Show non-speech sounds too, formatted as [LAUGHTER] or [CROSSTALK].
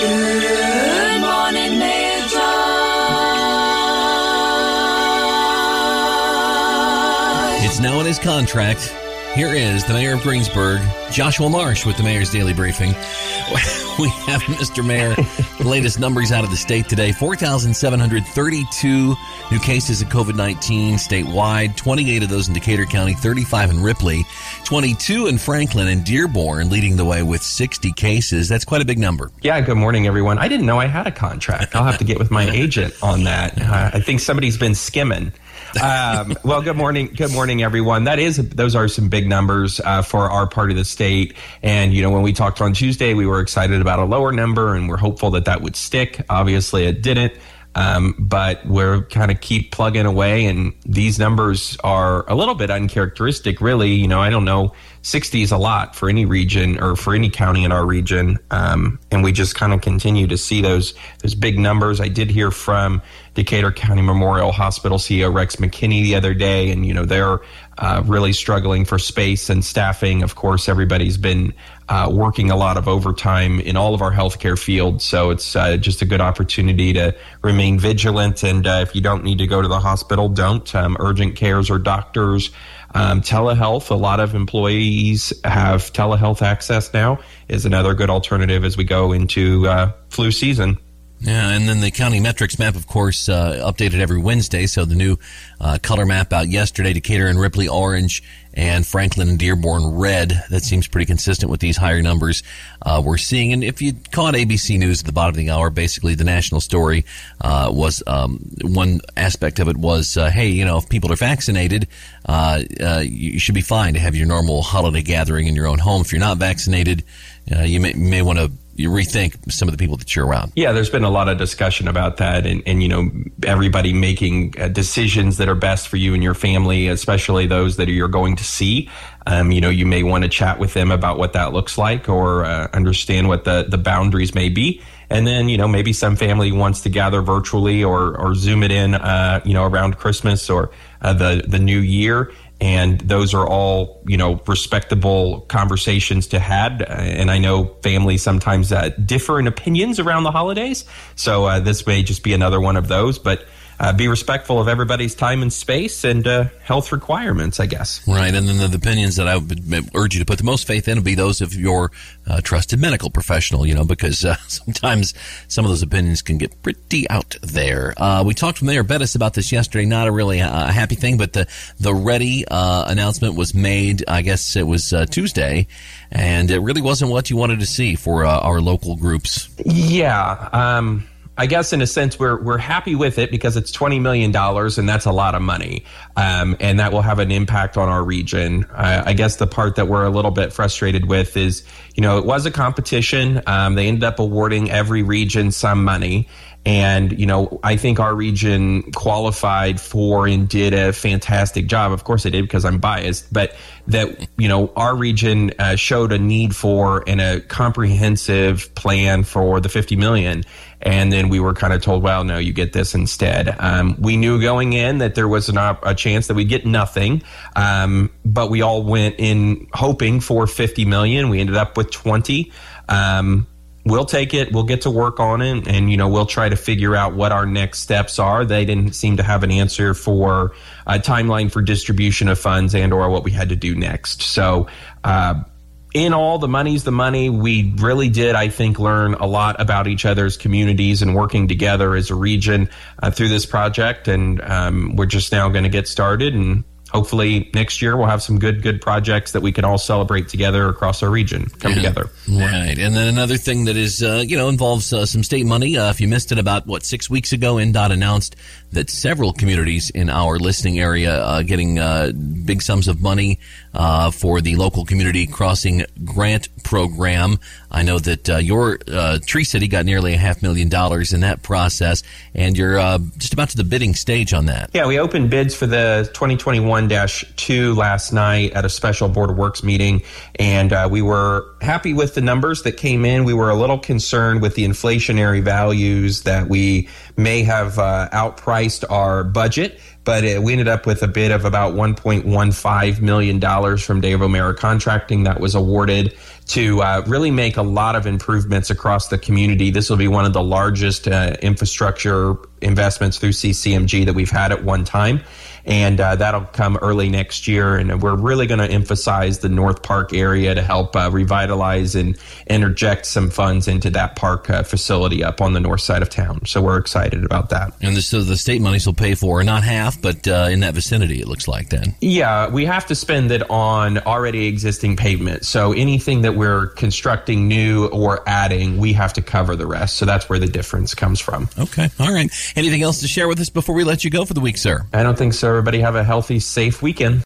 Good morning, Major. It's now in his contract. Here is the mayor of Greensburg, Joshua Marsh, with the mayor's daily briefing. [LAUGHS] We have Mr. Mayor, the latest numbers out of the state today 4,732 new cases of COVID 19 statewide, 28 of those in Decatur County, 35 in Ripley, 22 in Franklin and Dearborn, leading the way with 60 cases. That's quite a big number. Yeah, good morning, everyone. I didn't know I had a contract. I'll have to get with my [LAUGHS] agent on that. Uh, I think somebody's been skimming. Um, well, good morning, good morning, everyone. That is, those are some big numbers uh, for our part of the state. And you know, when we talked on Tuesday, we were excited about a lower number, and we're hopeful that that would stick. Obviously, it didn't. Um, but we're kind of keep plugging away, and these numbers are a little bit uncharacteristic, really. You know, I don't know, 60 is a lot for any region or for any county in our region, um, and we just kind of continue to see those those big numbers. I did hear from Decatur County Memorial Hospital CEO Rex McKinney the other day, and you know they're uh, really struggling for space and staffing. Of course, everybody's been uh, working a lot of overtime in all of our healthcare fields, so it's uh, just a good opportunity to remain vigilant. And uh, if you don't need to go to the hospital, don't. Um, urgent cares or doctors. Um, telehealth, a lot of employees have telehealth access now, is another good alternative as we go into uh, flu season. Yeah, and then the county metrics map, of course, uh, updated every Wednesday. So the new uh, color map out yesterday: Decatur and Ripley orange, and Franklin and Dearborn red. That seems pretty consistent with these higher numbers uh, we're seeing. And if you caught ABC News at the bottom of the hour, basically the national story uh, was um, one aspect of it was, uh, hey, you know, if people are vaccinated, uh, you should be fine to have your normal holiday gathering in your own home. If you're not vaccinated, you may, may want to you rethink some of the people that you're around. Yeah, there's been a lot of discussion about that, and, and you know, everybody making uh, decisions that are best for you and your family, especially those that you're going to see. Um, you know, you may want to chat with them about what that looks like, or uh, understand what the the boundaries may be. And then, you know, maybe some family wants to gather virtually or, or Zoom it in, uh, you know, around Christmas or uh, the, the new year and those are all you know respectable conversations to had. And i know families sometimes uh, differ in opinions around the holidays. So uh, this may just be another one of those. But uh, be respectful of everybody's time and space and uh, health requirements, I guess. Right, and then the, opinions that I would urge you to put the most faith in would be those of your uh, trusted medical professional, you know, because uh, [LAUGHS] sometimes some of those opinions can get pretty out there. Uh, we talked with Mayor Bettice about this yesterday. Not a really uh, happy thing, but the the READI announcement was made. I guess it was Tuesday, and it really wasn't what you wanted to see for our local groups. Yeah. Um, I guess in a sense we're we're happy with it because it's twenty million dollars and that's a lot of money, um, and that will have an impact on our region. I guess the part that we're a little bit frustrated with is, you know, it was a competition. Um, they ended up awarding every region some money, and, you know, I think our region qualified for and did a fantastic job. Of course, I did because I'm biased, but that, you know, our region uh, showed a need for and a comprehensive plan for the 50 million. And then we were kind of told, well, no, you get this instead. Um, we knew going in that there was an op- a chance that we'd get nothing. Um, but we all went in hoping for 50 million. We ended up with 20. Um, we'll take it. We'll get to work on it, and you know we'll try to figure out what our next steps are. They didn't seem to have an answer for a timeline for distribution of funds and or what we had to do next. So. Uh, in all, the money's the money. We really did, I think, learn a lot about each other's communities and working together as a region uh, through this project. And um, we're just now going to get started and hopefully next year we'll have some good good projects that we can all celebrate together across our region come yeah, together right and then another thing that is uh, you know involves uh, some state money uh, if you missed it about what six weeks ago INDOT announced that several communities in our listening area uh, getting uh, big sums of money uh, for the local community crossing grant program i know that your tree city got nearly a half million dollars in that process and you're just about to the bidding stage on that yeah we opened bids for the 2021 1-2 last night at a special Board of Works meeting, and uh, we were happy with the numbers that came in. We were a little concerned with the inflationary values that we may have uh, outpriced our budget but it, we ended up with a bid of about $1.15 million from Dave O'Mara Contracting that was awarded to uh, really make a lot of improvements across the community. This will be one of the largest uh, infrastructure investments through CCMG that we've had at one time and uh, that'll come early next year. And we're really going to emphasize the North Park area to help uh, revitalize and interject some funds into that park uh, facility up on the north side of town. So we're excited about that. And this, so the state monies will pay for not half, but uh, in that vicinity, it looks like then. Yeah, we have to spend it on already existing pavement. So anything that we're constructing new or adding, we have to cover the rest. So that's where the difference comes from. Okay. All right. Anything else to share with us before we let you go for the week, sir? I don't think so. Everybody have a healthy, safe weekend.